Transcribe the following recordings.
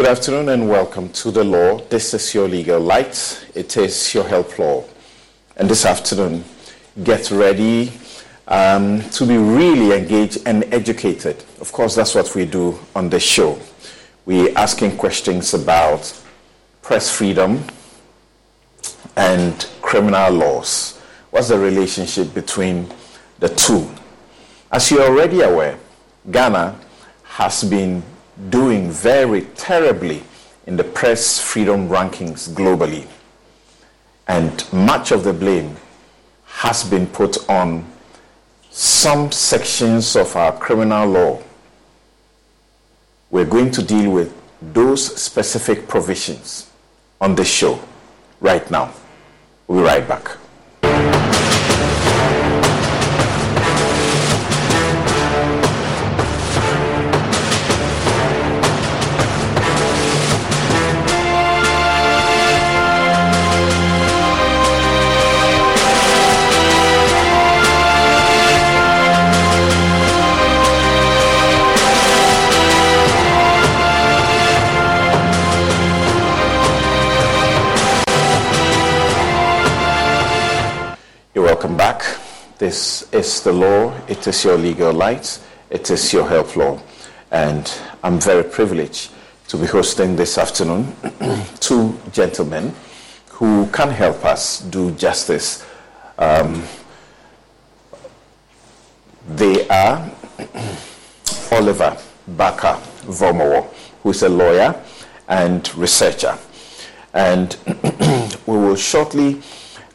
Good afternoon, and welcome to the law. This is your legal light. It is your help law. And this afternoon, get ready um, to be really engaged and educated. Of course, that's what we do on the show. We're asking questions about press freedom and criminal laws. What's the relationship between the two? As you're already aware, Ghana has been doing very terribly in the press freedom rankings globally. And much of the blame has been put on some sections of our criminal law. We're going to deal with those specific provisions on this show right now. We'll be right back. Is the law. It is your legal light. It is your help law. And I'm very privileged to be hosting this afternoon two gentlemen who can help us do justice. Um, they are Oliver Barker Vormawor, who is a lawyer and researcher. And we will shortly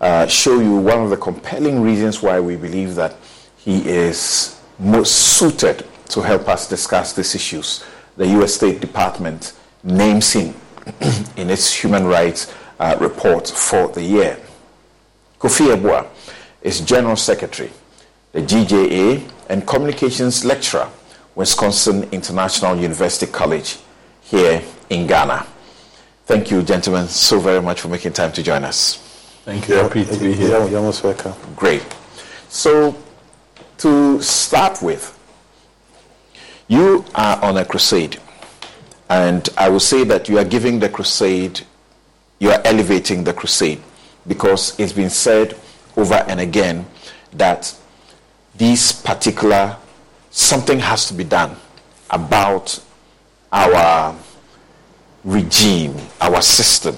uh, show you one of the compelling reasons why we believe that he is most suited to help us discuss these issues. The U.S. State Department names him in its human rights uh, report for the year. Kofi Yeboah is General Secretary, the GJA, and Communications Lecturer, Wisconsin International University College here in Ghana. Thank you, gentlemen, so very much for making time to join us. Thank you. Happy to be here. You're most welcome. Great. So, to start with, you are on a crusade. And I will say that you are giving the crusade, you are elevating the crusade, because it's been said over and again that this particular something has to be done about our regime, our system,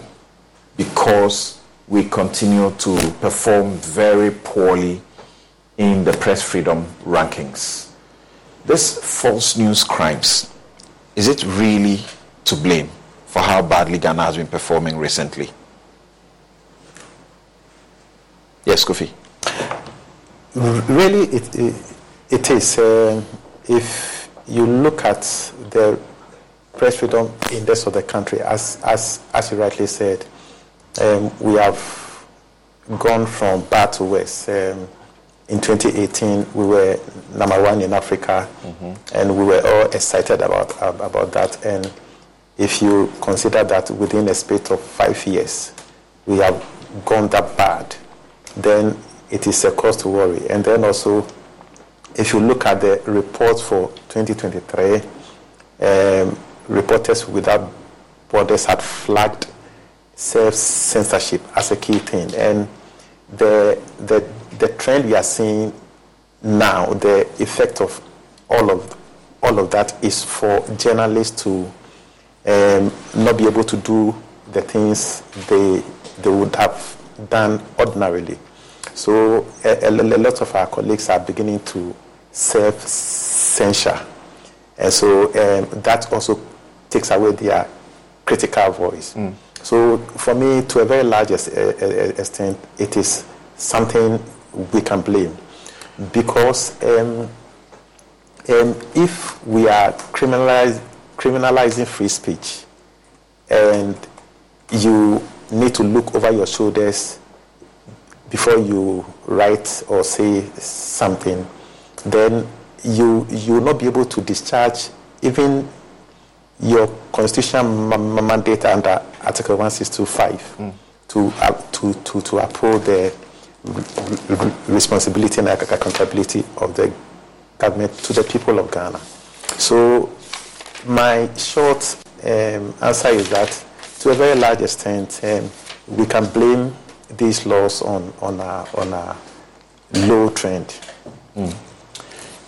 because we continue to perform very poorly in the press freedom rankings. This false news crimes, is it really to blame for how badly Ghana has been performing recently? Yes, Kofi. Really, it, it, it is. Uh, if you look at the press freedom index of the country, as, as, as you rightly said, um, we have gone from bad to worse. Um, in 2018, we were number one in Africa, mm-hmm. and we were all excited about about that. And if you consider that within a space of five years, we have gone that bad, then it is a cause to worry. And then also, if you look at the report for 2023, um, Reporters Without Borders had flagged self censorship as a key thing. And the, the, the trend we are seeing now, the effect of all of, all of that is for journalists to um, not be able to do the things they, they would have done ordinarily. So a, a, a lot of our colleagues are beginning to self censure. And so um, that also takes away their critical voice. Mm. So for me, to a very large extent, it is something we can blame. Because um, um, if we are criminalize, criminalizing free speech and you need to look over your shoulders before you write or say something, then you you will not be able to discharge even your constitutional mandate under Article 1625 mm. to, uh, to, to, to uphold the responsibility and accountability of the government to the people of Ghana. So, my short um, answer is that to a very large extent, um, we can blame these laws on, on, a, on a low trend. Mm.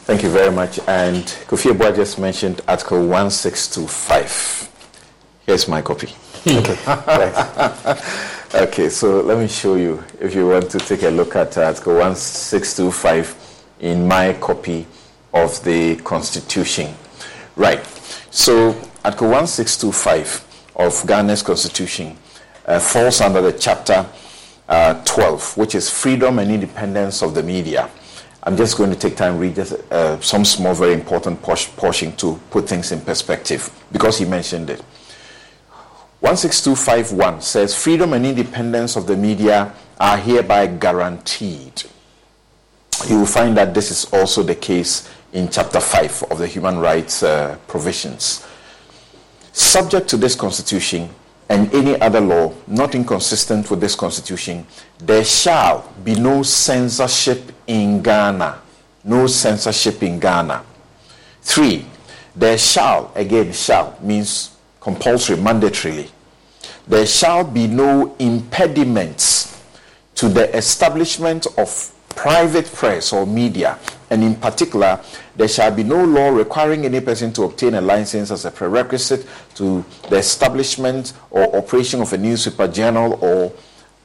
Thank you very much. And Kofi Yeboah just mentioned Article 1625. Here's my copy. okay. okay, so let me show you if you want to take a look at Article 1625 in my copy of the Constitution. Right. So Article 1625 of Ghana's Constitution uh, falls under the chapter uh, 12, which is freedom and independence of the media. I'm just going to take time read just, uh, some small, very important portion to put things in perspective because he mentioned it. 16251 says freedom and independence of the media are hereby guaranteed. You will find that this is also the case in chapter 5 of the human rights uh, provisions. Subject to this constitution and any other law not inconsistent with this constitution, there shall be no censorship in Ghana. No censorship in Ghana. Three, there shall, again, shall means compulsory, mandatorily. There shall be no impediments to the establishment of private press or media, and in particular, there shall be no law requiring any person to obtain a license as a prerequisite to the establishment or operation of a newspaper, journal, or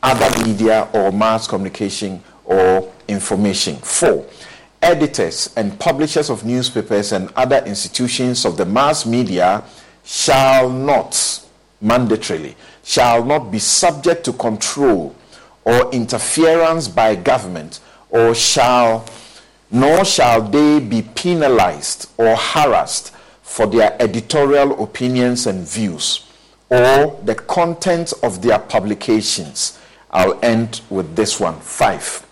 other media or mass communication or information. Four, editors and publishers of newspapers and other institutions of the mass media shall not, mandatorily, shall not be subject to control or interference by government, or shall, nor shall they be penalized or harassed for their editorial opinions and views, or the content of their publications. I'll end with this one. Five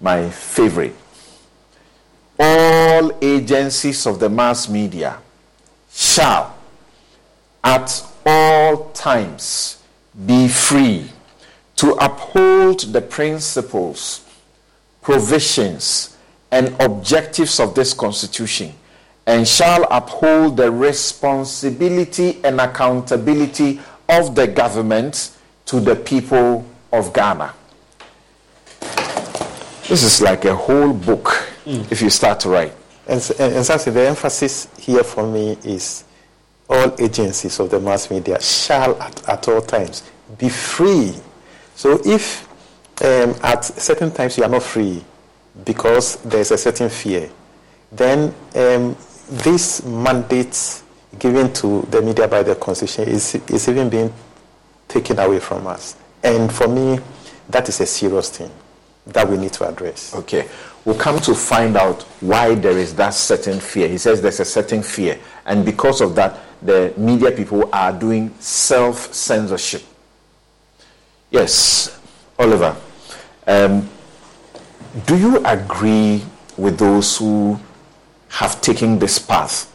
my favorite. All agencies of the mass media shall at all times be free to uphold the principles, provisions, and objectives of this Constitution and shall uphold the responsibility and accountability of the government to the people of Ghana. This is like a whole book mm. if you start to write. And, and, and so the emphasis here for me is all agencies of the mass media shall at, at all times be free. So if um, at certain times you are not free because there's a certain fear, then um, this mandate given to the media by the constitution is, is even being taken away from us. And for me, that is a serious thing that we need to address. Okay. We'll come to find out why there is that certain fear. He says there's a certain fear. And because of that, the media people are doing self censorship. Yes, Oliver. Um, do you agree with those who have taken this path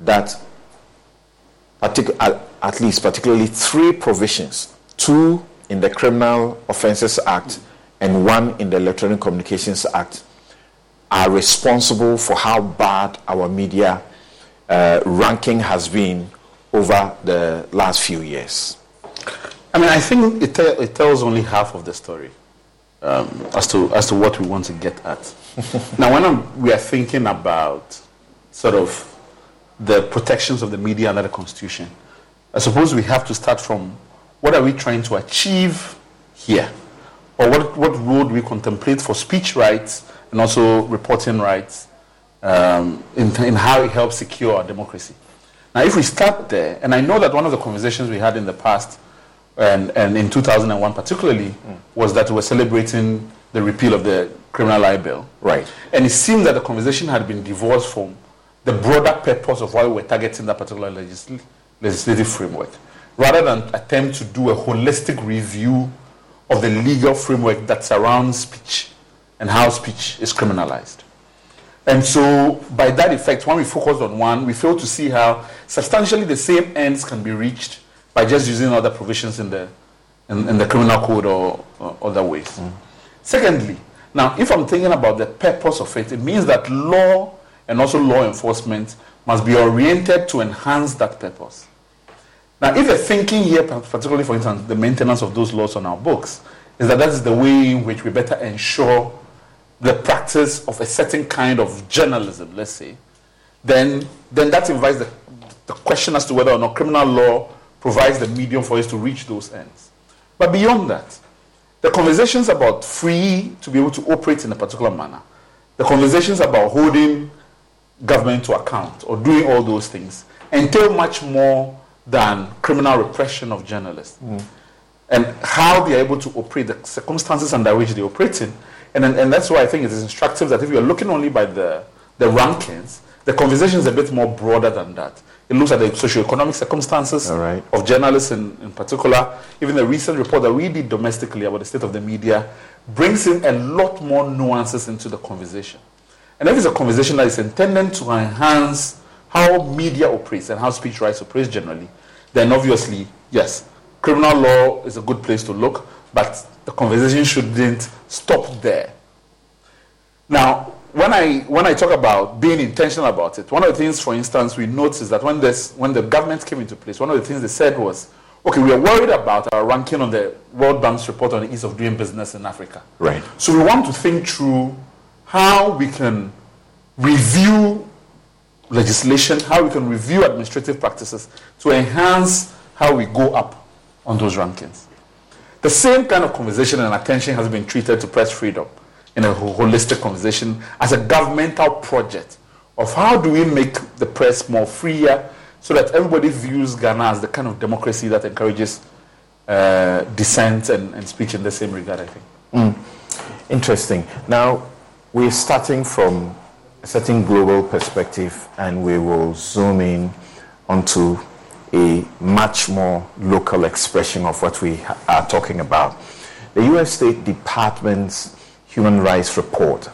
that at least particularly three provisions, two in the Criminal Offences Act and one in the Electronic Communications Act are responsible for how bad our media uh, ranking has been over the last few years? I mean, I think it, te- it tells only half of the story um, as, to, as to what we want to get at. now, when I'm, we are thinking about sort of the protections of the media under the Constitution, I suppose we have to start from what are we trying to achieve here? or what, what road we contemplate for speech rights and also reporting rights um, in, in how it helps secure our democracy. Now, if we start there, and I know that one of the conversations we had in the past, and, and in 2001 particularly, mm. was that we were celebrating the repeal of the criminal libel. Right. And it seemed that the conversation had been divorced from the broader purpose of why we were targeting that particular legisl- legislative framework, rather than attempt to do a holistic review of the legal framework that surrounds speech and how speech is criminalized. And so, by that effect, when we focus on one, we fail to see how substantially the same ends can be reached by just using other provisions in the, in, in the criminal code or, or other ways. Mm. Secondly, now, if I'm thinking about the purpose of it, it means that law and also law enforcement must be oriented to enhance that purpose. Now, if the thinking here, particularly for instance, the maintenance of those laws on our books, is that that is the way in which we better ensure the practice of a certain kind of journalism, let's say, then, then that invites the, the question as to whether or not criminal law provides the medium for us to reach those ends. But beyond that, the conversations about free to be able to operate in a particular manner, the conversations about holding government to account or doing all those things entail much more than criminal repression of journalists. Mm. And how they are able to operate, the circumstances under which they operate in. And, and that's why I think it is instructive that if you're looking only by the, the rankings, the conversation is a bit more broader than that. It looks at the socio-economic circumstances right. of journalists in, in particular. Even the recent report that we did domestically about the state of the media brings in a lot more nuances into the conversation. And if it's a conversation that is intended to enhance how media operates and how speech rights operates generally, then obviously, yes, criminal law is a good place to look, but the conversation shouldn't stop there. Now, when I when I talk about being intentional about it, one of the things, for instance, we noticed that when this when the government came into place, one of the things they said was, okay, we are worried about our ranking on the World Bank's report on the ease of doing business in Africa. Right. So we want to think through how we can review legislation, how we can review administrative practices to enhance how we go up on those rankings. The same kind of conversation and attention has been treated to press freedom in a holistic conversation as a governmental project of how do we make the press more freer so that everybody views Ghana as the kind of democracy that encourages uh, dissent and, and, speech in the same regard, I think. Mm. Interesting. Now, we're starting from a certain global perspective and we will zoom in onto a much more local expression of what we are talking about. The US State Department's Human Rights Report.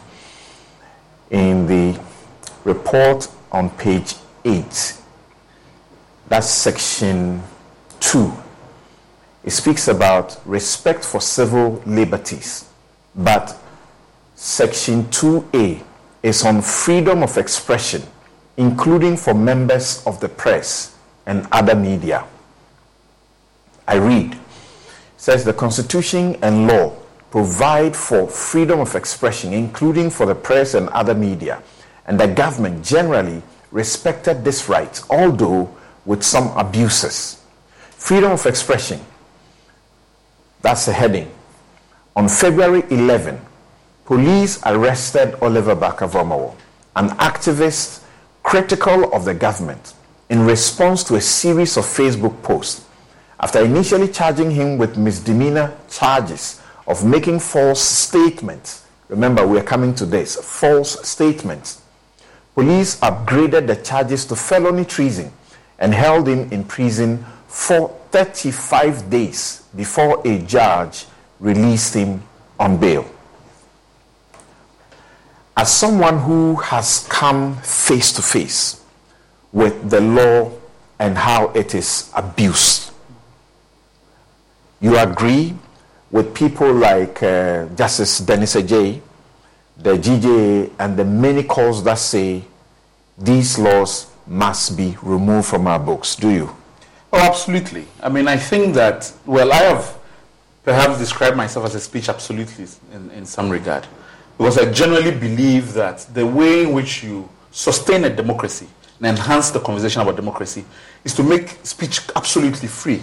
In the report on page 8, that's section 2, it speaks about respect for civil liberties. But section 2A is on freedom of expression, including for members of the press and other media. I read, says the Constitution and law provide for freedom of expression, including for the press and other media. And the government generally respected this right, although with some abuses. Freedom of expression, that's the heading. On February 11, police arrested Oliver Barker-Vormawor, an activist critical of the government, in response to a series of Facebook posts. After initially charging him with misdemeanor charges of making false statements. Remember, we are coming to this false statements. Police upgraded the charges to felony treason and held him in prison for 35 days before a judge released him on bail. As someone who has come face to face with the law and how it is abused, you agree with people like uh, Justice Dennis Adjei, the GJA, and the many calls that say these laws must be removed from our books. Do you? Oh, absolutely. I mean, I think that, well, I have perhaps described myself as a speech absolutist in, in some regard. Because I generally believe that the way in which you sustain a democracy and enhance the conversation about democracy is to make speech absolutely free.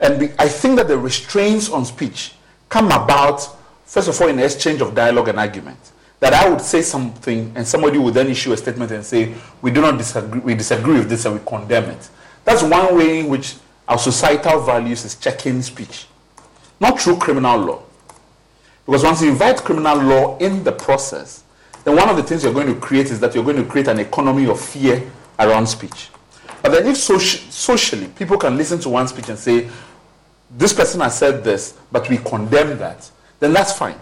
And I think that the restraints on speech come about, first of all, in exchange of dialogue and argument. That I would say something and somebody would then issue a statement and say, we do not disagree, we disagree with this and we condemn it. That's one way in which our societal values is checking speech. Not through criminal law. Because once you invite criminal law in the process, then one of the things you're going to create is that you're going to create an economy of fear around speech. But then if soci- socially people can listen to one speech and say, this person has said this, but we condemn that, then that's fine.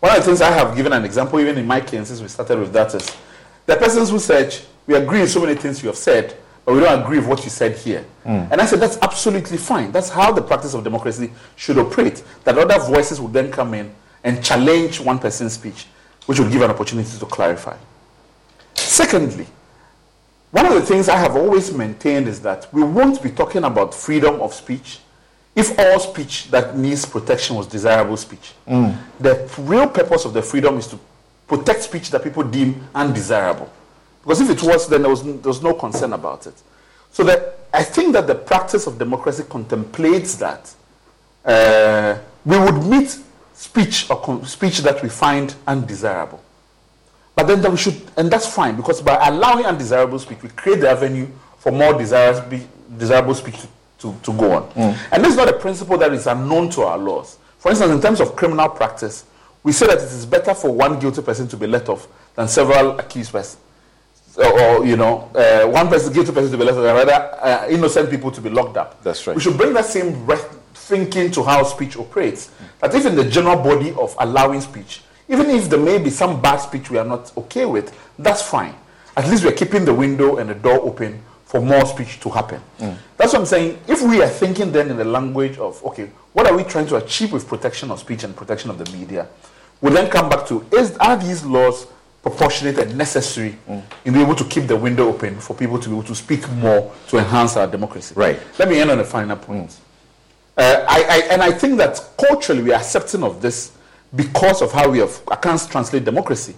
One of the things I have given an example, even in my case, since we started with that, is the persons who said, We agree with so many things you have said, but we don't agree with what you said here. Mm. And I said, That's absolutely fine. That's how the practice of democracy should operate. That other voices would then come in and challenge one person's speech, which would give an opportunity to clarify. Secondly, one of the things I have always maintained is that we won't be talking about freedom of speech if all speech that needs protection was desirable speech. Mm. The real purpose of the freedom is to protect speech that people deem undesirable. Because if it was, then there was, there was no concern about it. So that I think that the practice of democracy contemplates that uh, we would meet speech or com- speech that we find undesirable. But then we should, and that's fine because by allowing undesirable speech, we create the avenue for more desirable, desirable speech to, to, go on. Mm. And this is not a principle that is unknown to our laws. For instance, in terms of criminal practice, we say that it is better for one guilty person to be let off than several accused persons. Or, you know, uh, one person guilty person to be let off, than rather uh, innocent people to be locked up. That's right. We should bring that same thinking to how speech operates. Mm. That in the general body of allowing speech, even if there may be some bad speech we are not okay with, that's fine. At least we're keeping the window and the door open for more speech to happen. Mm. That's what I'm saying. If we are thinking then in the language of, okay, what are we trying to achieve with protection of speech and protection of the media? We then come back to, is, are these laws proportionate and necessary mm. in being able to keep the window open for people to be able to speak more to enhance our democracy? Right. Let me end on a final point. Mm. Uh, I, I, and I think that culturally we are accepting of this because of how we have, I can't translate democracy,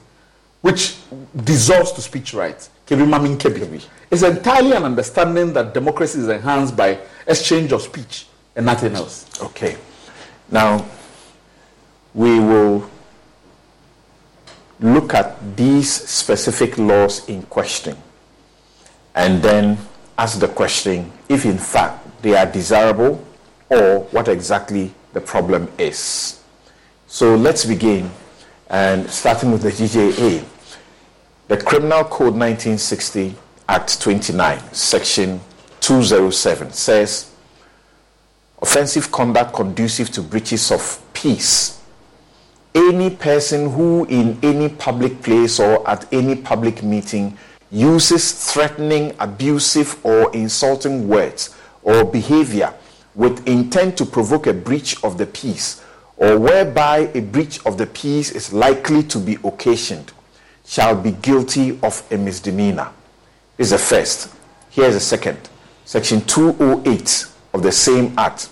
which dissolves to speech rights. It's entirely an understanding that democracy is enhanced by exchange of speech and nothing else. Okay. Now, we will look at these specific laws in question and then ask the question if, in fact, they are desirable or what exactly the problem is. So let's begin, and starting with the GJA. The Criminal Code 1960, Act 29, Section 207 says offensive conduct conducive to breaches of peace. Any person who, in any public place or at any public meeting, uses threatening, abusive, or insulting words or behavior with intent to provoke a breach of the peace or whereby a breach of the peace is likely to be occasioned shall be guilty of a misdemeanor. This is the first. Here's the second. Section 208 of the same act.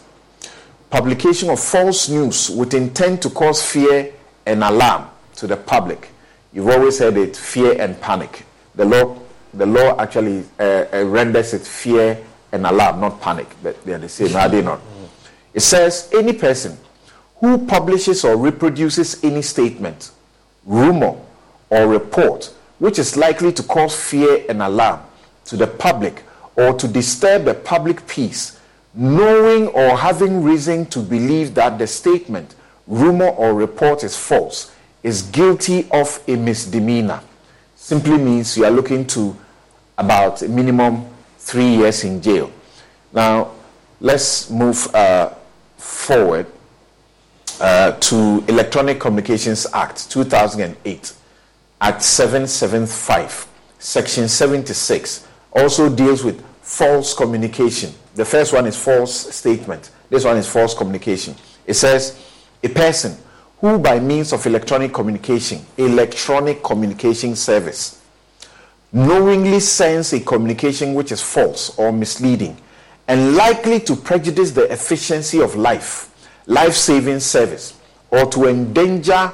Publication of false news with intent to cause fear and alarm to the public. You've always heard it fear and panic. The law, the law actually uh, uh, renders it fear and alarm, not panic, but they are the same, are they not? It says any person who publishes or reproduces any statement, rumor, or report which is likely to cause fear and alarm to the public or to disturb the public peace, knowing or having reason to believe that the statement, rumor, or report is false, is guilty of a misdemeanor. Simply means you are looking to about a minimum three years in jail. Now, let's move uh, forward uh, to Electronic Communications Act 2008, Act 775, Section 76, also deals with false communication. The first one is false statement. This one is false communication. It says, a person who by means of electronic communication, electronic communication service, knowingly sends a communication which is false or misleading and likely to prejudice the efficiency of life life saving service or to endanger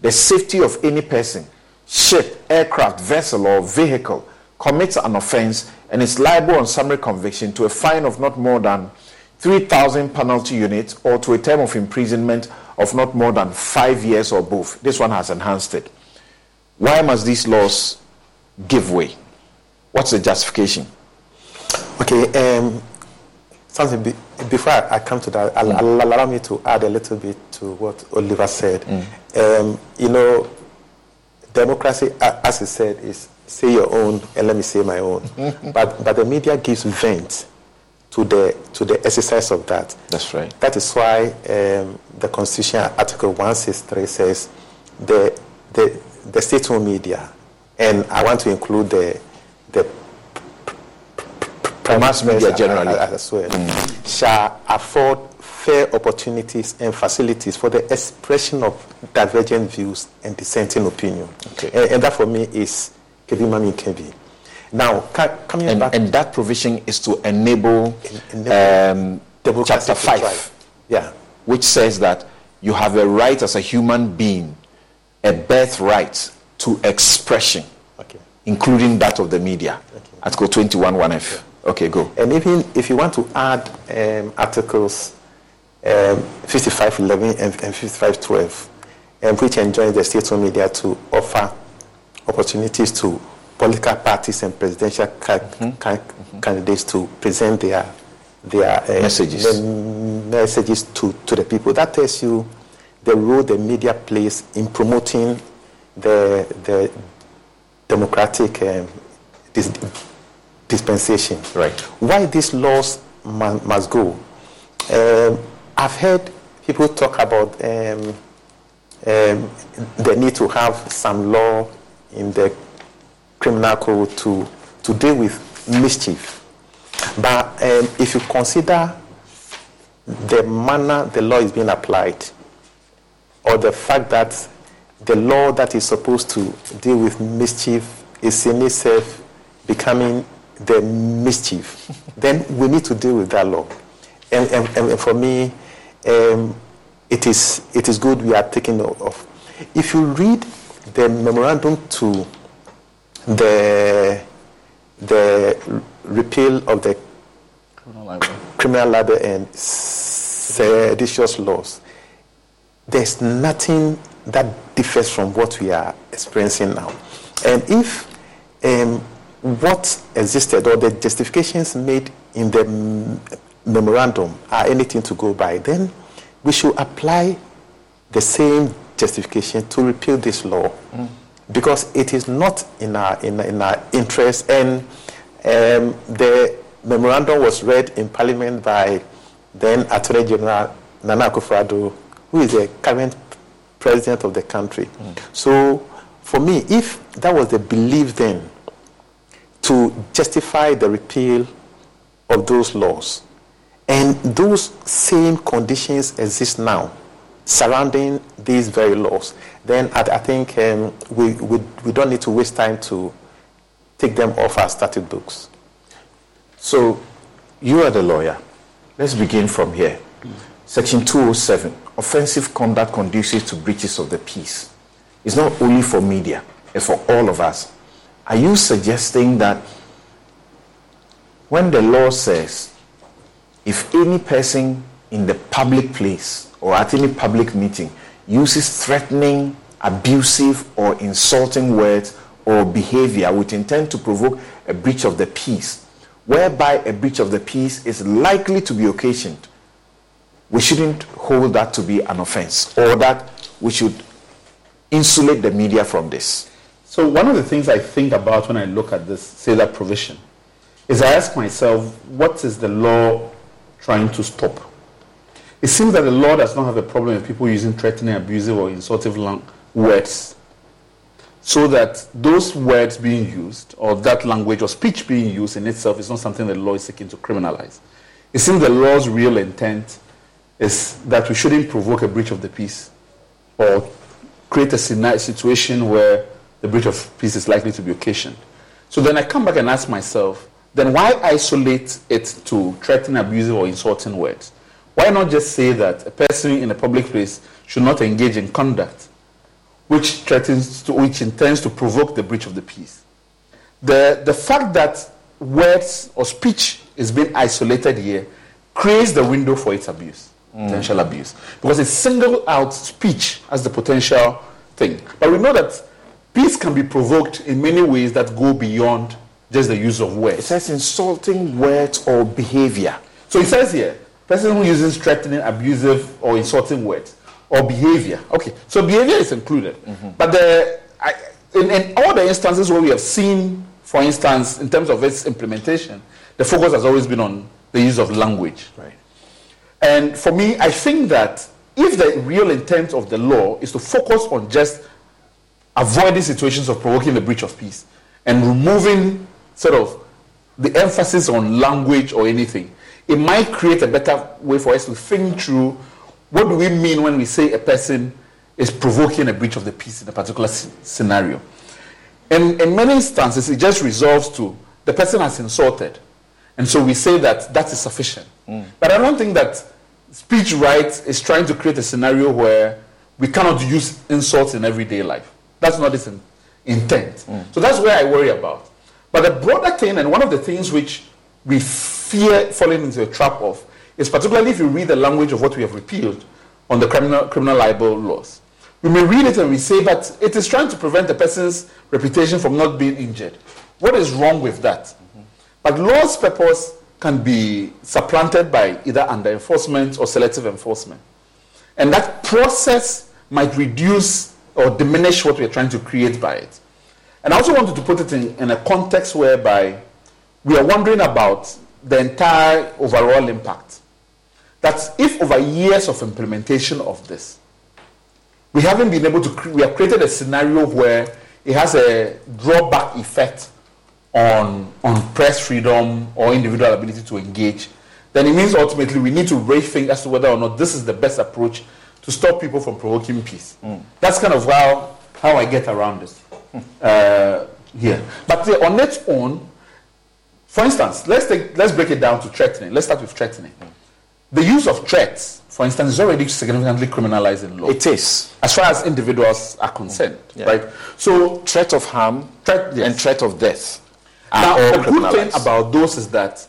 the safety of any person, ship, aircraft, vessel, or vehicle commits an offense and is liable on summary conviction to a fine of not more than 3,000 penalty units or to a term of imprisonment of not more than five years or both. This one has enhanced it. Why must these laws give way? What's the justification? Okay, um, something be, before I, I, come to that, mm. allow me to add a little bit to what Oliver said. Mm. Um, you know, democracy, as he said, is say your own and let me say my own. but but the media gives vent to the to the exercise of that. That's right. That is why um, the Constitution, Article 163, says the the the state-owned media, and I want to include the the mass media generally as well, mm. shall afford fair opportunities and facilities for the expression of divergent views and dissenting opinion. Okay. And, and, that for me is Kebimami Kebi. Now, ca- coming And, back and that provision is to enable, enable um, chapter 5, thrive. Yeah. which says that you have a right as a human being, a birthright to expression, Okay. including that of the media. Article 21 1F. Okay, go. And even if you want to add um, articles um, 5511 and, and 5512, um, which enjoins the state-owned media to offer opportunities to political parties and presidential ca- ca- candidates to present their their uh, Messages. their messages to, to the people. That tells you the role the media plays in promoting the the democratic um, dis- dispensation. Right. Why these laws mu- must go? Um, I've heard people talk about um, um, the need to have some law in the criminal code to, to deal with mischief. But um, if you consider the manner the law is being applied, or the fact that the law that is supposed to deal with mischief is in itself becoming the mischief, then we need to deal with that law. And, and, and for me, um, it, is, it is good we are taking note of. If you read the memorandum to the, the repeal of the criminal libel and seditious laws, there's nothing that differs from what we are experiencing now. And if um, what existed or the justifications made in the memorandum are anything to go by, then we should apply the same justification to repeal this law because it is not in our, in, in our interest. And um, the memorandum was read in Parliament by then Attorney General Nana Akufo-Addo, who is the current president of the country. So, for me, if that was the belief then to justify the repeal of those laws, and those same conditions exist now surrounding these very laws, then I, I think um, we, we, we don't need to waste time to take them off our statute books. So, you are the lawyer. Let's begin from here. Section 207 Offensive conduct conducive to breaches of the peace. It's not only for media, it's for all of us. Are you suggesting that when the law says if any person in the public place or at any public meeting uses threatening, abusive, or insulting words or behavior with intent to provoke a breach of the peace, whereby a breach of the peace is likely to be occasioned, we shouldn't hold that to be an offense or that we should insulate the media from this. So one of the things I think about when I look at this sailor provision is I ask myself, what is the law trying to stop? It seems that the law does not have a problem with people using threatening, abusive, or insultive words. So that those words being used, or that language or speech being used in itself, is not something the law is seeking to criminalize. It seems the law's real intent is that we shouldn't provoke a breach of the peace or create a situation where the breach of peace is likely to be occasioned. So then I come back and ask myself, then why isolate it to threatening, abusive, or insulting words? Why not just say that a person in a public place should not engage in conduct which threatens to, which intends to provoke the breach of the peace? The, the fact that words or speech is being isolated here creates the window for its abuse, mm. potential abuse, because it singled out speech as the potential thing. But we know that peace can be provoked in many ways that go beyond just the use of words. It says insulting words or behavior. So it says here, person who uses threatening, abusive, or insulting words or behavior. Okay, so behavior is included, mm-hmm. but the I, in, in all the instances where we have seen, for instance, in terms of its implementation, the focus has always been on the use of language. Right. And for me, I think that if the real intent of the law is to focus on just avoiding situations of provoking the breach of peace and removing sort of the emphasis on language or anything, it might create a better way for us to think through what do we mean when we say a person is provoking a breach of the peace in a particular s- scenario. And in many instances, it just resolves to the person has insulted. And so we say that that is sufficient. Mm. But I don't think that speech rights is trying to create a scenario where we cannot use insults in everyday life. That's not its intent. Mm. So that's where I worry about. But the broader thing, and one of the things which we fear falling into a trap of, is particularly if you read the language of what we have repealed on the criminal, criminal libel laws. We may read it and we say that it is trying to prevent the person's reputation from not being injured. What is wrong with that? Mm-hmm. But law's purpose can be supplanted by either under enforcement or selective enforcement. And that process might reduce or diminish what we're trying to create by it. And I also wanted to put it in, in a context whereby we are wondering about the entire overall impact. That if over years of implementation of this, we haven't been able to, cre- we have created a scenario where it has a drawback effect on, on press freedom or individual ability to engage, then it means ultimately we need to rethink as to whether or not this is the best approach to stop people from provoking peace. Mm. That's kind of how, how I get around this uh, here. But the, on its own, for instance, let's, take, let's break it down to threatening. Let's start with threatening. The use of threats, for instance, is already significantly criminalized in law. It is. As far as individuals are concerned, mm. yeah. right? So, threat of harm threat, yes. and threat of death. Now, the good thing about those is that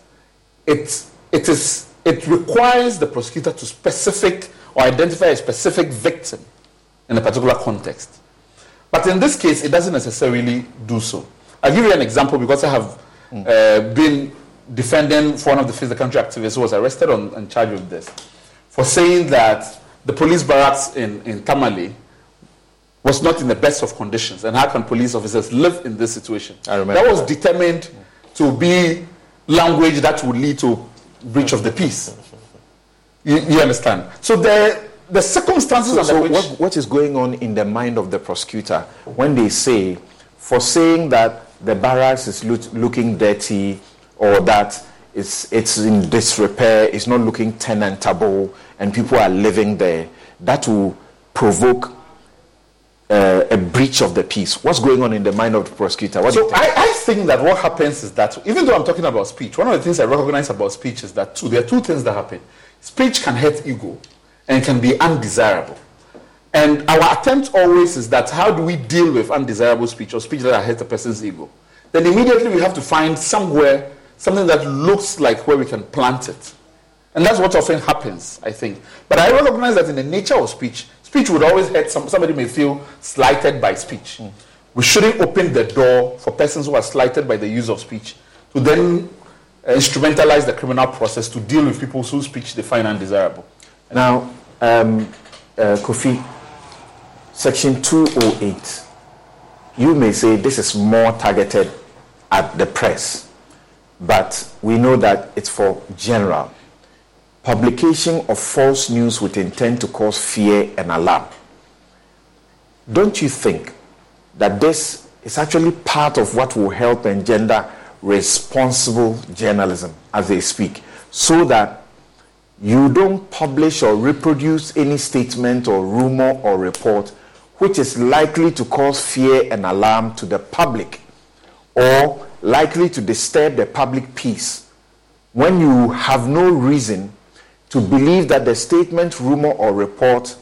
it, it, is, it requires the prosecutor to specific or identify a specific victim in a particular context. But in this case, it doesn't necessarily do so. I'll give you an example because I have uh, been defending for one of the Fix the Country activists who was arrested on, on charge of this for saying that the police barracks in, in Tamale was not in the best of conditions. And how can police officers live in this situation? I remember. That was that. determined to be language that would lead to breach of the peace. You, you understand? So the, the circumstances so, so which... What, what is going on in the mind of the prosecutor when they say, for saying that the barracks is look, looking dirty or that it's, it's in disrepair, it's not looking tenantable, and people are living there, that will provoke uh, a breach of the peace? What's going on in the mind of the prosecutor? What so I, I, think that what happens is that even though I'm talking about speech, one of the things I recognize about speech is that two, there are two things that happen. Speech can hurt ego and can be undesirable. And our attempt always is that how do we deal with undesirable speech or speech that hurts a person's ego? Then immediately we have to find somewhere something that looks like where we can plant it. And that's what often happens, I think. But I recognize that in the nature of speech, Speech would always hurt some, somebody may feel slighted by speech. Mm. We shouldn't open the door for persons who are slighted by the use of speech to then uh, instrumentalize the criminal process to deal with people whose speech they find undesirable. Now, um, uh, Kofi, Section 208, you may say this is more targeted at the press, but we know that it's for general publication of false news with intent to cause fear and alarm. Don't you think that this is actually part of what will help engender responsible journalism as they speak, so that you don't publish or reproduce any statement or rumor or report which is likely to cause fear and alarm to the public or likely to disturb the public peace when you have no reason to believe that the statement, rumor, or report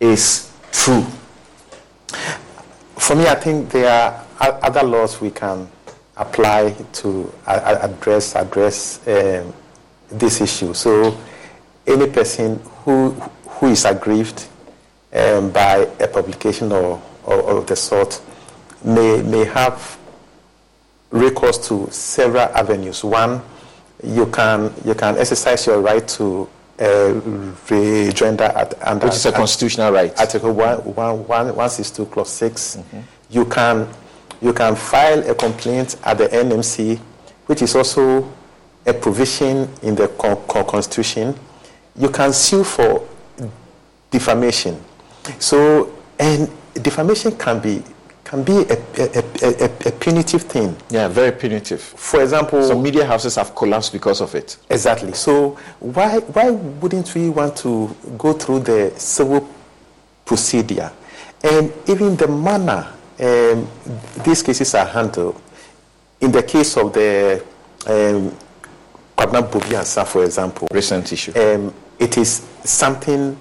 is true? For me, I think there are other laws we can apply to address address um, this issue. So, any person who who is aggrieved um, by a publication or, or, or of the sort may may have recourse to several avenues. One you can you can exercise your right to uh, rejoinder at under, which is a constitutional right. Article one one one one six two clause 6 mm-hmm. You can you can file a complaint at the NMC, which is also a provision in the con- con- Constitution. You can sue for defamation. So and defamation can be can be a, a, a, a, punitive thing. Yeah, very punitive. For example, some media houses have collapsed because of it. Exactly. So why why wouldn't we want to go through the civil procedure and even the manner um, these cases are handled? in the case of the um, Kwabena Bobbie Ansah, for example, Recent issue. um, it is something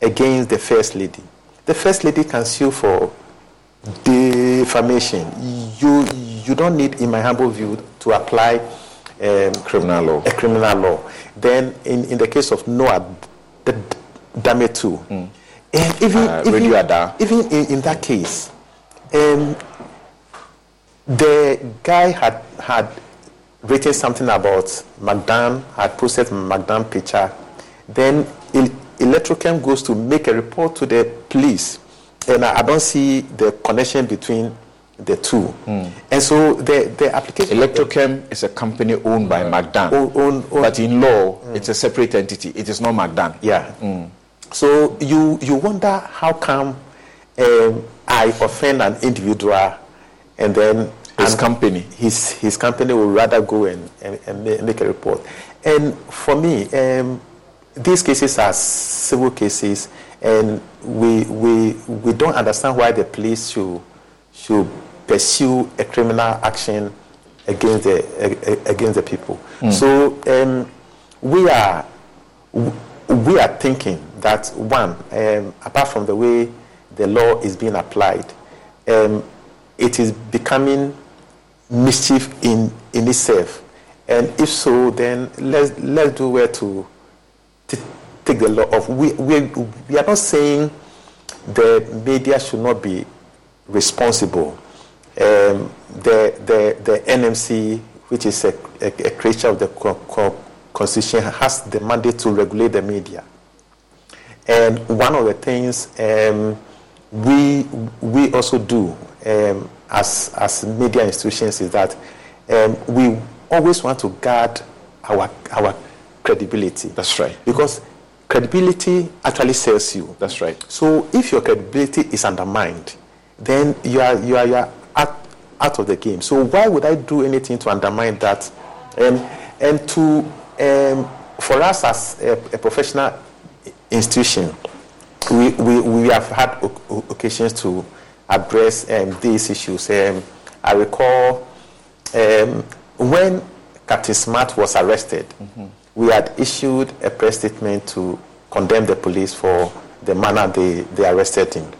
against the first lady. The first lady can sue for defamation. You you don't need, in my humble view, to apply um, Criminal law. a criminal law. Then, in, in the case of Noah D- Dameh too, and even Uh, even, even in, in that case, um, the guy had had written something about McDan, had posted McDan picture. Then El- Electrochem goes to make a report to the police, and I, I don't see the connection between the two. Hmm. And so the the application Electrochem is a company owned by McDan. Own- own- own- But in law, hmm. it's a separate entity. It is not McDan. Yeah. Hmm. So you you wonder how come um, I offend an individual and then His and company. his his company will rather go and, and, and make a report. And for me, um, these cases are civil cases, and we we we don't understand why the police should should pursue a criminal action against the against the people. So um, we are we are thinking that one, um, apart from the way the law is being applied, um, it is becoming mischief in, in itself. And if so, then let's, let's do to, to take the law off. We, we, we are not saying the media should not be responsible. Um, the, the, the NMC, which is a, a, a creature of the co- co- Constitution, has the mandate to regulate the media. And one of the things um, we, we also do um, as, as media institutions is that um, we always want to guard our, our credibility. That's right. Because credibility actually sells you. That's right. So if your credibility is undermined, then you are you are, you are out, out of the game. So why would I do anything to undermine that? Um, and to um, for us as a, a professional institution, we, we, we have had o- occasions to address um, these issues. Um, I recall um, when Captain Smart was arrested, we had issued a press statement to condemn the police for the manner they, they arrested him.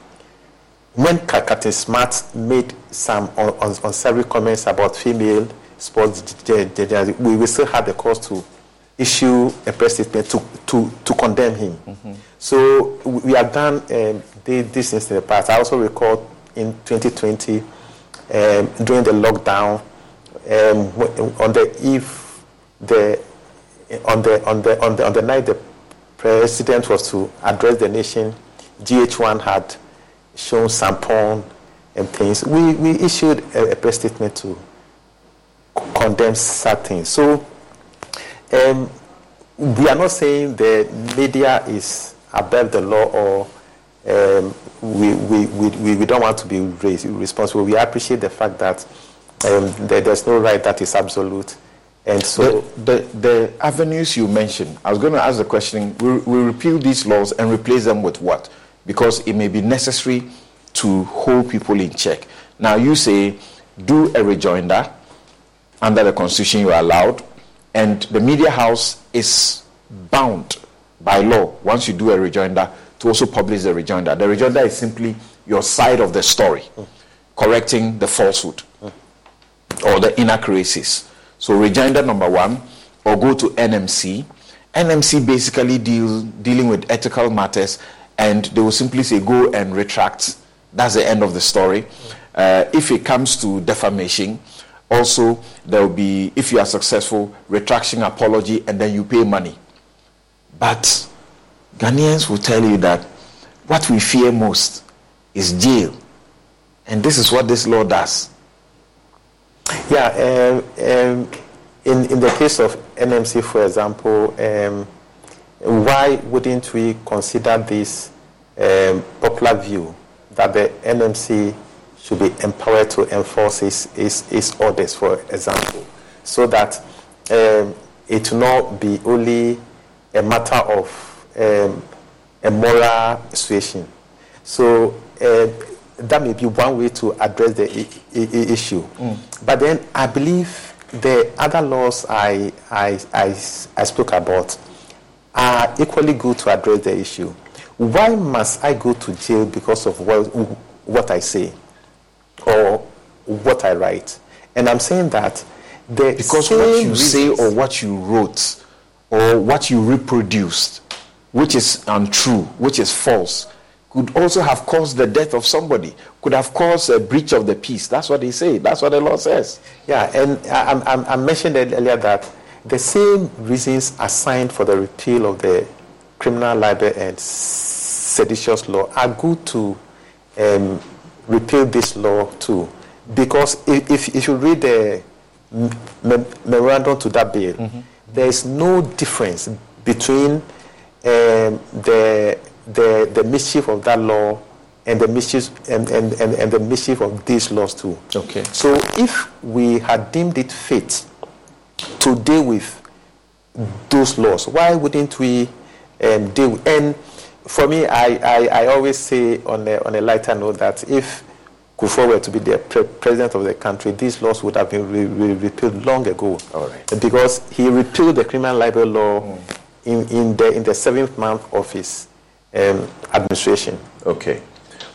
When Ca- Captain Smart made some un- un- unsavory comments about female sports we, we still had the cause to issue a press statement to, to, to condemn him. So we we have done um, this in the past. I also recall in 2020 um, during the lockdown um, on the eve the on the on the on the on the night the president was to address the nation, GH1 had shown some porn and things. We we issued a, a press statement to condemn things. So um, we are not saying the media is above the law or um, we, we, we, we don't want to be responsible. We appreciate the fact that um, there, there's no right that is absolute. And so, The, the, the avenues you mentioned, I was going to ask the question we, we repeal these laws and replace them with what? Because it may be necessary to hold people in check. Now, you say do a rejoinder under the Constitution, you are allowed, and the media house is bound by law once you do a rejoinder to also publish the rejoinder. The rejoinder is simply your side of the story, correcting the falsehood or the inaccuracies. So rejoinder number one, or go to NMC. NMC basically deals dealing with ethical matters, and they will simply say go and retract. That's the end of the story. Uh, if it comes to defamation, also there will be, if you are successful, retraction, apology, and then you pay money. But Ghanaians will tell you that what we fear most is jail, and this is what this law does. Yeah, um, um, in, in the case of NMC, for example, um, why wouldn't we consider this um, popular view that the NMC should be empowered to enforce its, its, its orders, for example, so that um, it will not be only a matter of um, a moral situation. So uh, that may be one way to address the I- I- issue. But then I believe the other laws I, I, I, I spoke about are equally good to address the issue. Why must I go to jail because of what, what I say or what I write? And I'm saying that the Because what you say or what you wrote or what you reproduced, which is untrue, which is false, could also have caused the death of somebody, could have caused a breach of the peace. That's what they say. That's what the law says. Yeah, and I, I, I mentioned earlier that the same reasons assigned for the repeal of the criminal libel and seditious law are good to um, repeal this law too. Because if, if, if you read the memorandum to that bill, there is no difference between um, the, the, the mischief of that law and the mischief and, and, and, and the mischief of these laws too. Okay. So if we had deemed it fit to deal with those laws, why wouldn't we um, deal? with- And for me, I, I, I always say on a, on a lighter note that if Kufuor were to be the pre- president of the country, these laws would have been re- re- repealed long ago. All right. Because he repealed the criminal libel law in, in, the, in the seventh month of his um, administration. Okay.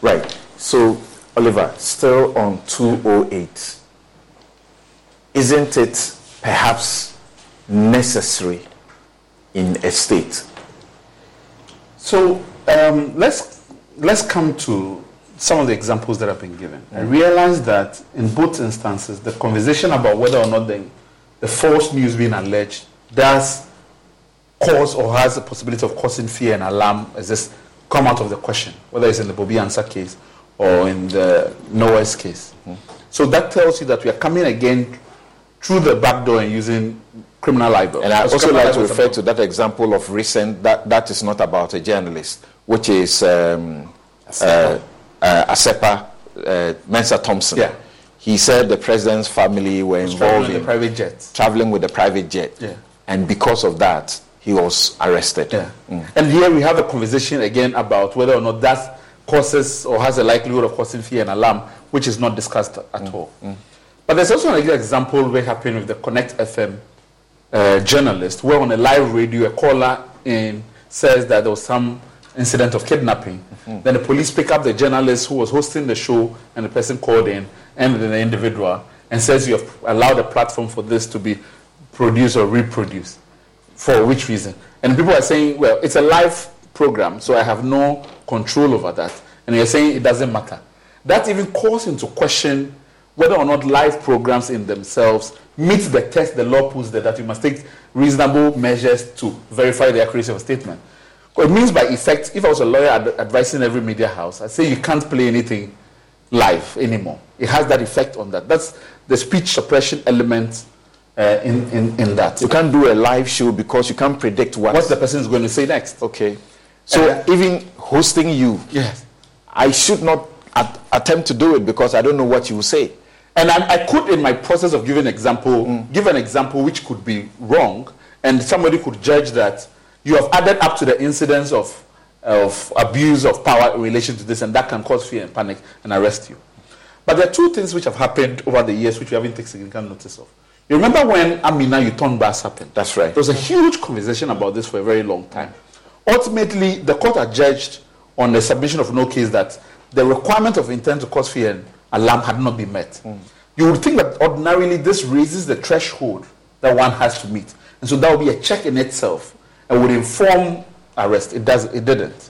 Right. So, Oliver, still on 208. Isn't it perhaps necessary in a state? So um, let's let's come to some of the examples that have been given. I realize that in both instances, the conversation about whether or not the, the false news being alleged does cause or has the possibility of causing fear and alarm has this come out of the question, whether it's in the Bobbie Ansah case or in the Noah's case. So that tells you that we are coming again through the back door and using criminal libel. And I also like to refer to that example of recent, that, that is not about a journalist, which is um, uh, uh, ASEPA uh, Mensah Thompson. Yeah. He said the president's family were traveling involved in in the private jet. traveling with a private jet. Yeah. And because of that, he was arrested. Yeah. Mm. And here we have a conversation again about whether or not that causes or has a likelihood of causing fear and alarm, which is not discussed at mm. all. Mm. But there's also another example where happened with the Connect FM uh, journalist, where on a live radio, a caller in says that there was some incident of kidnapping. Mm-hmm. Then the police pick up the journalist who was hosting the show, and the person called in, and then the individual, and says you have allowed a platform for this to be produced or reproduced. For which reason? And people are saying, well, it's a live program, so I have no control over that. And you're saying it doesn't matter. That even calls into question whether or not live programs in themselves meet the test the law puts there that you must take reasonable measures to verify the accuracy of a statement. It means by effect, if I was a lawyer ad- advising every media house, I'd say you can't play anything live anymore. It has that effect on that. That's the speech suppression element uh, in, in, in that. You can't do a live show because you can't predict what. What the person is going to say next. okay. So Uh, even hosting you, Yes. I should not at- attempt to do it because I don't know what you will say. And I, I could, in my process of giving example, give an example which could be wrong, and somebody could judge that you have added up to the incidence of, of abuse of power in relation to this, and that can cause fear and panic and arrest you. But there are two things which have happened over the years which we haven't taken significant notice of. You remember when Amina Yuton Bass happened? That's right. There was a huge conversation about this for a very long time. Ultimately, the court adjudged on the submission of no case that the requirement of intent to cause fear and alarm had not been met. Hmm. You would think that ordinarily this raises the threshold that one has to meet. And so that would be a check in itself and would inform arrest. It does it didn't.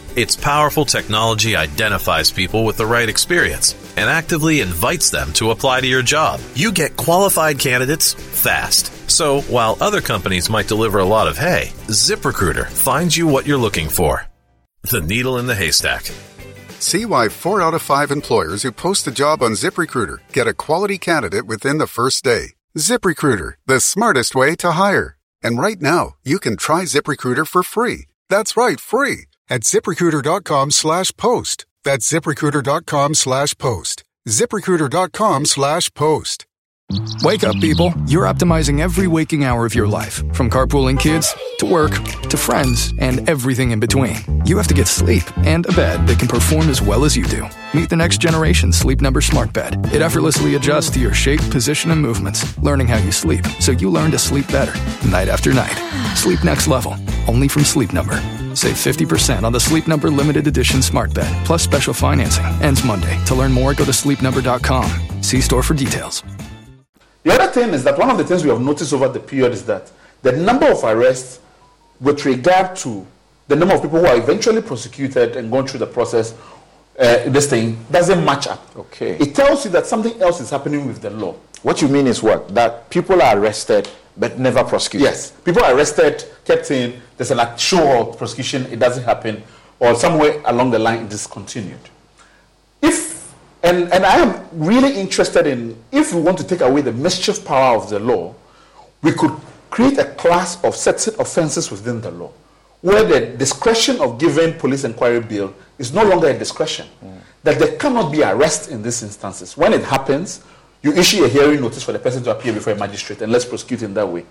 Its powerful technology identifies people with the right experience and actively invites them to apply to your job. You get qualified candidates fast. So while other companies might deliver a lot of hay, ZipRecruiter finds you what you're looking for. The needle in the haystack. See why four out of five employers who post a job on ZipRecruiter get a quality candidate within the first day. ZipRecruiter, the smartest way to hire. And right now, you can try ZipRecruiter for free. That's right, free at ziprecruiter.com slash post. That's ziprecruiter.com slash post. ziprecruiter.com slash post. Wake up, people. You're optimizing every waking hour of your life, from carpooling kids to work to friends and everything in between. You have to get sleep and a bed that can perform as well as you do. Meet the next generation Sleep Number Smart Bed. It effortlessly adjusts to your shape, position, and movements, learning how you sleep so you learn to sleep better night after night. Sleep next level, only from Sleep Number. Save 50% on the Sleep Number limited edition smart bed, plus special financing. Ends Monday. To learn more, go to sleepnumber.com. See store for details. The other thing is that one of the things we have noticed over the period is that the number of arrests with regard to the number of people who are eventually prosecuted and gone through the process, uh, this thing doesn't match up. Okay. It tells you that something else is happening with the law. What you mean is what? That people are arrested but never prosecuted. Yes, people are arrested, kept in, there's an actual prosecution, it doesn't happen, or somewhere along the line it is continued. If, and, and I am really interested in, if we want to take away the mischief power of the law, we could create a class of set offenses within the law where the discretion of giving police inquiry bill is no longer a discretion. Mm. That there cannot be arrest in these instances. When it happens, you issue a hearing notice for the person to appear before a magistrate and let's prosecute in that way.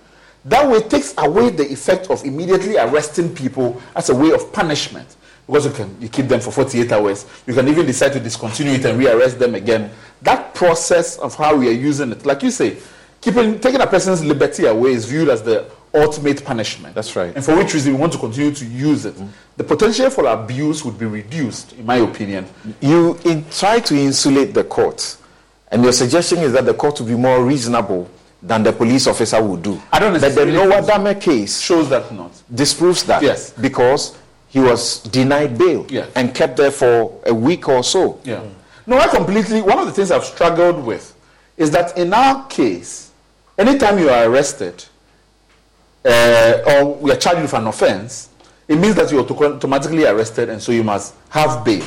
That way takes away the effect of immediately arresting people as a way of punishment. Because you can you keep them for 48 hours. You can even decide to discontinue it and rearrest them again. That process of how we are using it, like you say, keeping taking a person's liberty away is viewed as the ultimate punishment. That's right. And for which reason we want to continue to use it. Mm-hmm. The potential for abuse would be reduced, in my opinion. You in, try to insulate the court, and your suggestion is that the court will be more reasonable than the police officer would do. I don't But the necessarily Noah think. Dameh case Shows that not. disproves that. Yes. Because he was denied bail Yeah. and kept there for a week or so. Yeah. No, I completely. One of the things I've struggled with is that in our case, anytime you are arrested uh, or we are charged with an offense, it means that you're automatically arrested and so you must have bail.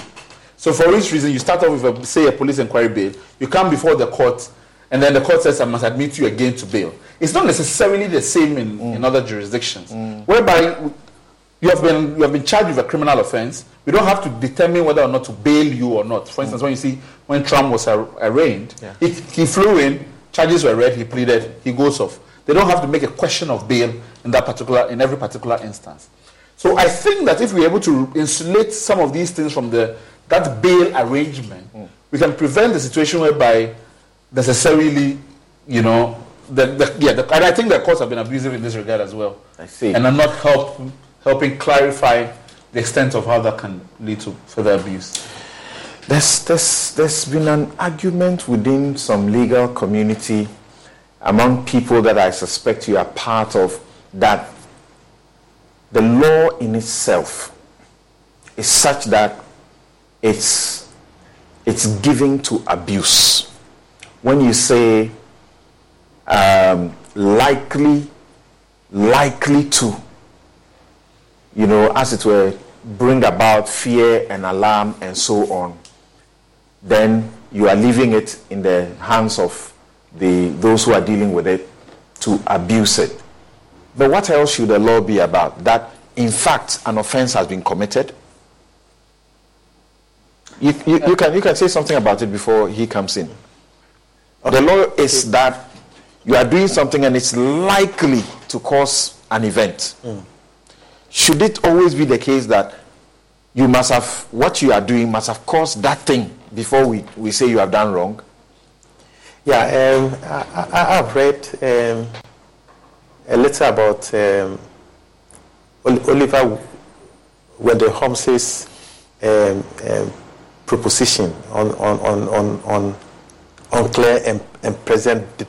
So for which reason you start off with, a, say, a police inquiry bail, you come before the court, and then the court says, I must admit you again to bail. It's not necessarily the same in, mm. in other jurisdictions, mm. whereby you have been you have been charged with a criminal offense. We don't have to determine whether or not to bail you or not. For instance, mm. when you see when Trump was ar- arraigned, he, he flew in, charges were read, he pleaded, he goes off. They don't have to make a question of bail in that particular in every particular instance. So I think that if we're able to insulate some of these things from the that bail arrangement, we can prevent the situation whereby necessarily, you know, the, the, yeah, the, and I think the courts have been abusive in this regard as well. I see. And are not help, helping clarify the extent of how that can lead to further abuse. There's, there's, there's been an argument within some legal community among people that I suspect you are part of that the law in itself is such that it's, it's giving to abuse. When you say um, likely, likely to, you know, as it were, bring about fear and alarm and so on, then you are leaving it in the hands of the, those who are dealing with it to abuse it. But what else should the law be about? That, in fact, an offense has been committed? You, you, you, can, you can say something about it before he comes in. The law is that you are doing something and it's likely to cause an event. Should it always be the case that you must have, what you are doing must have caused that thing before we, we say you have done wrong? Yeah, um, I, I, I've read um, a little about um, Oliver Wendell Holmes's um, um, proposition on, on, on, on, on unclear and, and present d-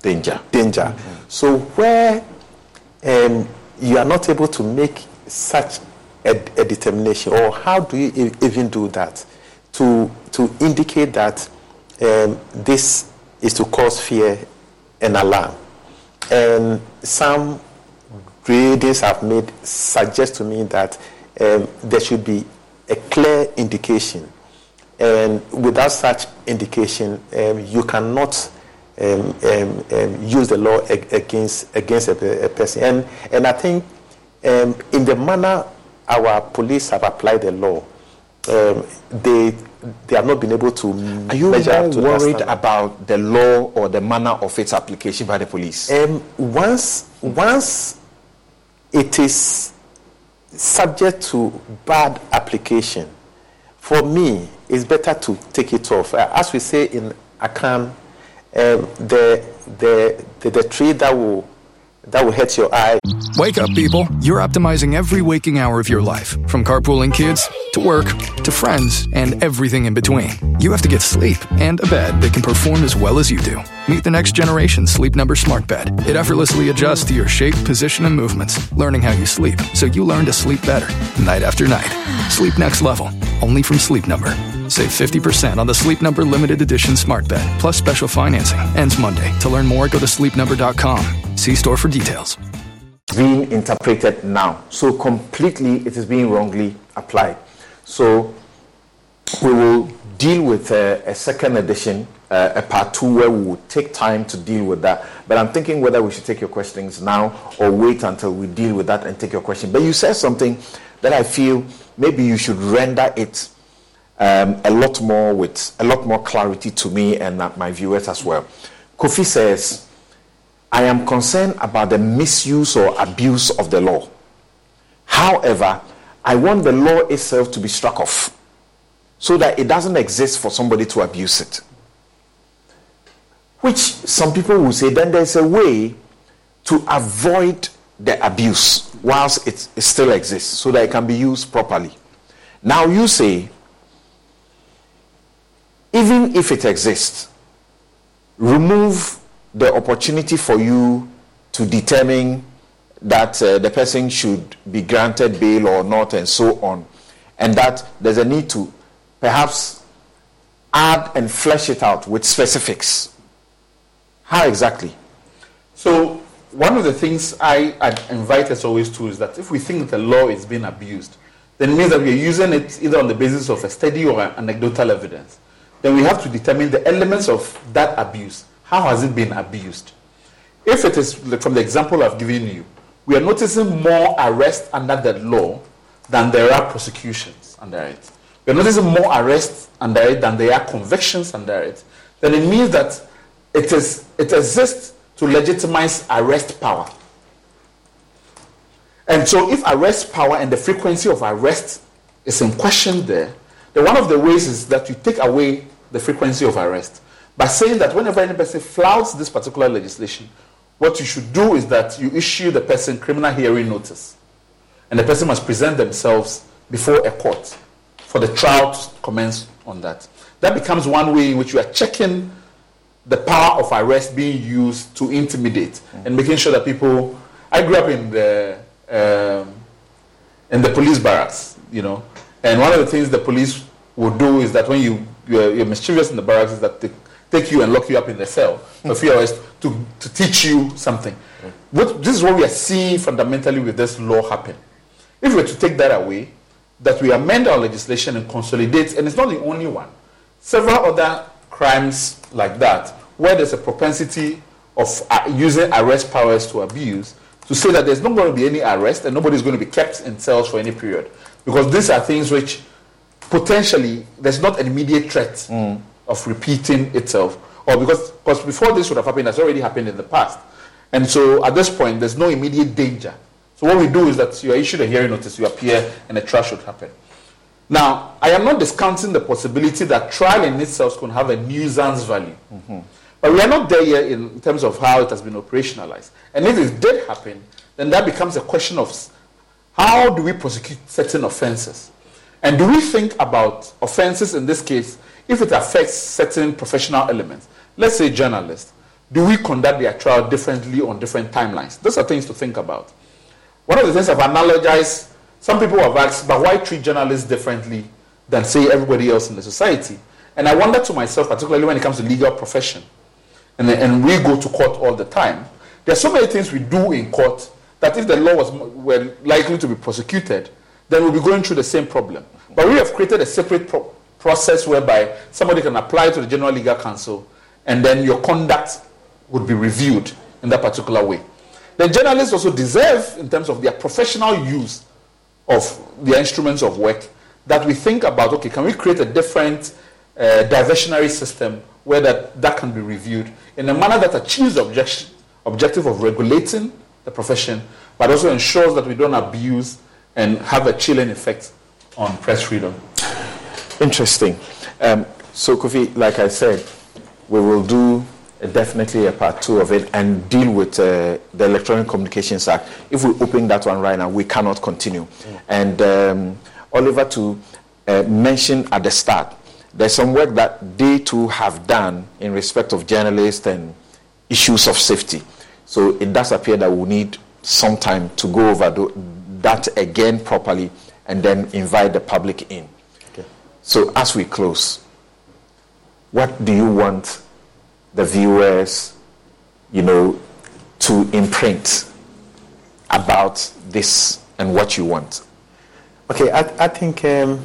Danger. danger. So where um, you are not able to make such a, a determination, or how do you even do that to to indicate that um, this is to cause fear and alarm? And some readings I've made suggest to me that um, there should be a clear indication, and without such indication, um, you cannot um, um, um, use the law against against a, a, person. And and I think um, in the manner our police have applied the law, um, they they have not been able to. Are you more worried about the law or the manner of its application by the police? Um, once once it is subject to bad application, for me, it's better to take it off. Uh, as we say in Akan, um, the, the, the, the tree that will that will hit your eye. Wake up, people. You're optimizing every waking hour of your life, from carpooling kids to work to friends and everything in between. You have to get sleep and a bed that can perform as well as you do. Meet the next generation Sleep Number Smart Bed. It effortlessly adjusts to your shape, position, and movements, learning how you sleep so you learn to sleep better night after night. Sleep next level, only from Sleep Number. Save 50% on the Sleep Number limited edition smart bed, plus special financing. Ends Monday. To learn more, go to sleepnumber.com. See store for details. Being interpreted now. So completely it is being wrongly applied. So we will deal with a, a second edition, uh, a part two, where we will take time to deal with that. But I'm thinking whether we should take your questions now or wait until we deal with that and take your question. But you said something that I feel maybe you should render it um, a lot more with a lot more clarity to me and my viewers as well. Kofi says, I am concerned about the misuse or abuse of the law. However, I want the law itself to be struck off so that it doesn't exist for somebody to abuse it. Which some people will say, then there's a way to avoid the abuse whilst it, it still exists so that it can be used properly. Now you say, even if it exists, remove the opportunity for you to determine that uh, the person should be granted bail or not, and so on, and that there's a need to perhaps add and flesh it out with specifics. How exactly? So, one of the things I, I invite us always to is that if we think the law is being abused, then it means that we're using it either on the basis of a study or anecdotal evidence then we have to determine the elements of that abuse. How has it been abused? If it is from the example I've given you, we are noticing more arrests under the law than there are prosecutions under it. We are noticing more arrests under it than there are convictions under it. Then it means that it is it exists to legitimize arrest power. And so if arrest power and the frequency of arrest is in question there, then one of the ways is that you take away the frequency of arrest by saying that whenever any person flouts this particular legislation, what you should do is that you issue the person criminal hearing notice. And the person must present themselves before a court for the trial to commence on that. That becomes one way in which you are checking the power of arrest being used to intimidate mm-hmm. and making sure that people. I grew up in the um, in the police barracks, you know, and one of the things the police would do is that when you you're, you're mischievous in the barracks is that they take you and lock you up in the cell for a few hours to, to teach you something. What, this is what we are seeing fundamentally with this law happen. If we were to take that away, that we amend our legislation and consolidate, and it's not the only one, several other crimes like that, where there's a propensity of uh, using arrest powers to abuse, to say that there's not going to be any arrest and nobody's going to be kept in cells for any period. Because these are things which potentially there's not an immediate threat mm. Of repeating itself. Or because, because before this would have happened, that's already happened in the past. And so at this point, there's no immediate danger. So what we do is that you are issued a hearing notice, you appear, and a trial should happen. Now, I am not discounting the possibility that trial in itself can have a nuisance value. Mm-hmm. But we are not there yet in terms of how it has been operationalized. And if it did happen, then that becomes a question of how do we prosecute certain offenses? And do we think about offenses in this case if it affects certain professional elements? Let's say journalists. Do we conduct their trial differently on different timelines? Those are things to think about. One of the things I've analogized, some people have asked, but why treat journalists differently than, say, everybody else in the society? And I wonder to myself, particularly when it comes to legal profession, and, and we go to court all the time, there are so many things we do in court that if the law was were likely to be prosecuted, then we'll be going through the same problem. But we have created a separate pro- process whereby somebody can apply to the General Legal Council and then your conduct would be reviewed in that particular way. The journalists also deserve, in terms of their professional use of their instruments of work, that we think about okay, can we create a different uh, diversionary system where that, that can be reviewed in a manner that achieves the objection, objective of regulating the profession, but also ensures that we don't abuse and have a chilling effect on press freedom. Interesting. Um, so, Kofi, like I said, we will do definitely a part two of it and deal with uh, the Electronic Communications Act. If we open that one right now, we cannot continue. Mm. And um, Oliver, to uh, mention at the start, there's some work that they too have done in respect of journalists and issues of safety. So it does appear that we need some time to go over that again properly and then invite the public in. So as we close, what do you want the viewers, you know, to imprint about this and what you want? Okay, I, I think um,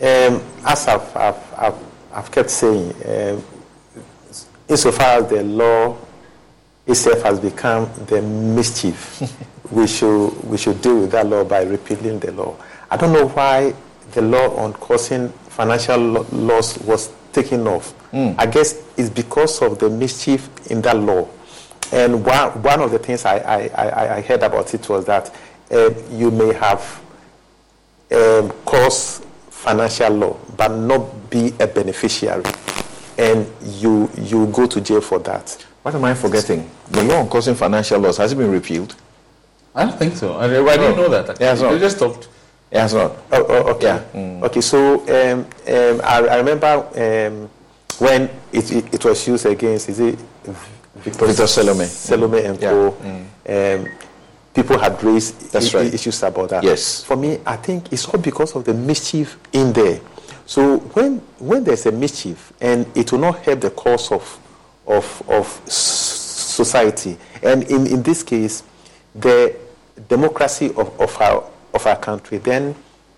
um, as I've, I've, I've, I've, kept saying, um, insofar as the law itself has become the mischief, we should we should deal with that law by repealing the law. I don't know why the law on causing financial loss was taken off. Mm. I guess it's because of the mischief in that law. And one, one of the things I, I, I, I heard about it was that uh, you may have um, caused financial law but not be a beneficiary. And you, you go to jail for that. What am I forgetting? The law on causing financial loss, has it been repealed? I don't think so. I, I didn't know that. Actually. Yeah, so. They just stopped. Yeah, it's not. Oh, oh, okay. Yeah. Mm. Okay, so um, um, I, I, remember um, when it, it, it, was used against, is it Victor, Victor Selormey? Selormey and yeah. co. Mm. Um, people had raised That's I- right. issues about that. Yes. For me, I think it's all because of the mischief in there. So when when there's a mischief and it will not help the cause of of of society, and in, in this case, the democracy of, of our of our country, then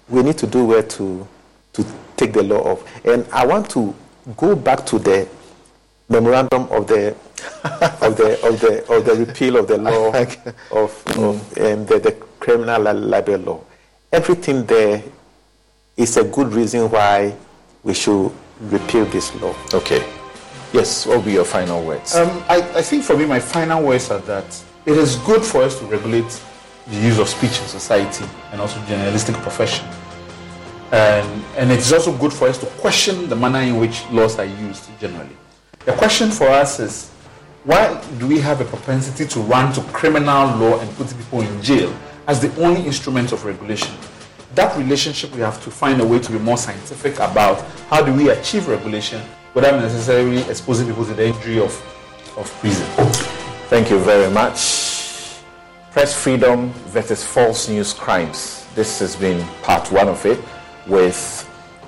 we need to do well to, to take the law off. And I want to go back to the memorandum of the of the of the of the repeal of the law of, of um, the, the criminal libel law. Everything there is a good reason why we should repeal this law. Okay. Yes, what will be your final words? Um, I, I think for me, my final words are that it is good for us to regulate the use of speech in society and also journalistic profession. And, and it's also good for us to question the manner in which laws are used generally. The question for us is why do we have a propensity to run to criminal law and put people in jail as the only instrument of regulation? That relationship we have to find a way to be more scientific about how do we achieve regulation without necessarily exposing people to the injury of, of prison. Thank you very much. Press freedom versus false news crimes. This has been part one of it with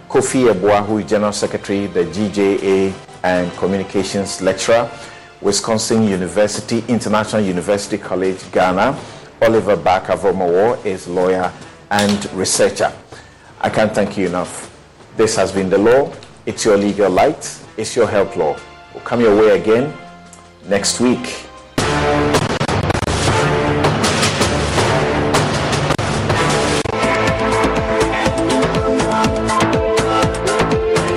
Kofi Yeboah, who is General Secretary, the GJA and Communications Lecturer, Wisconsin University, International University College, Ghana. Oliver Barker Vormawor is lawyer and researcher. I can't thank you enough. This has been the law. It's your legal light. It's your help law. We'll come your way again next week.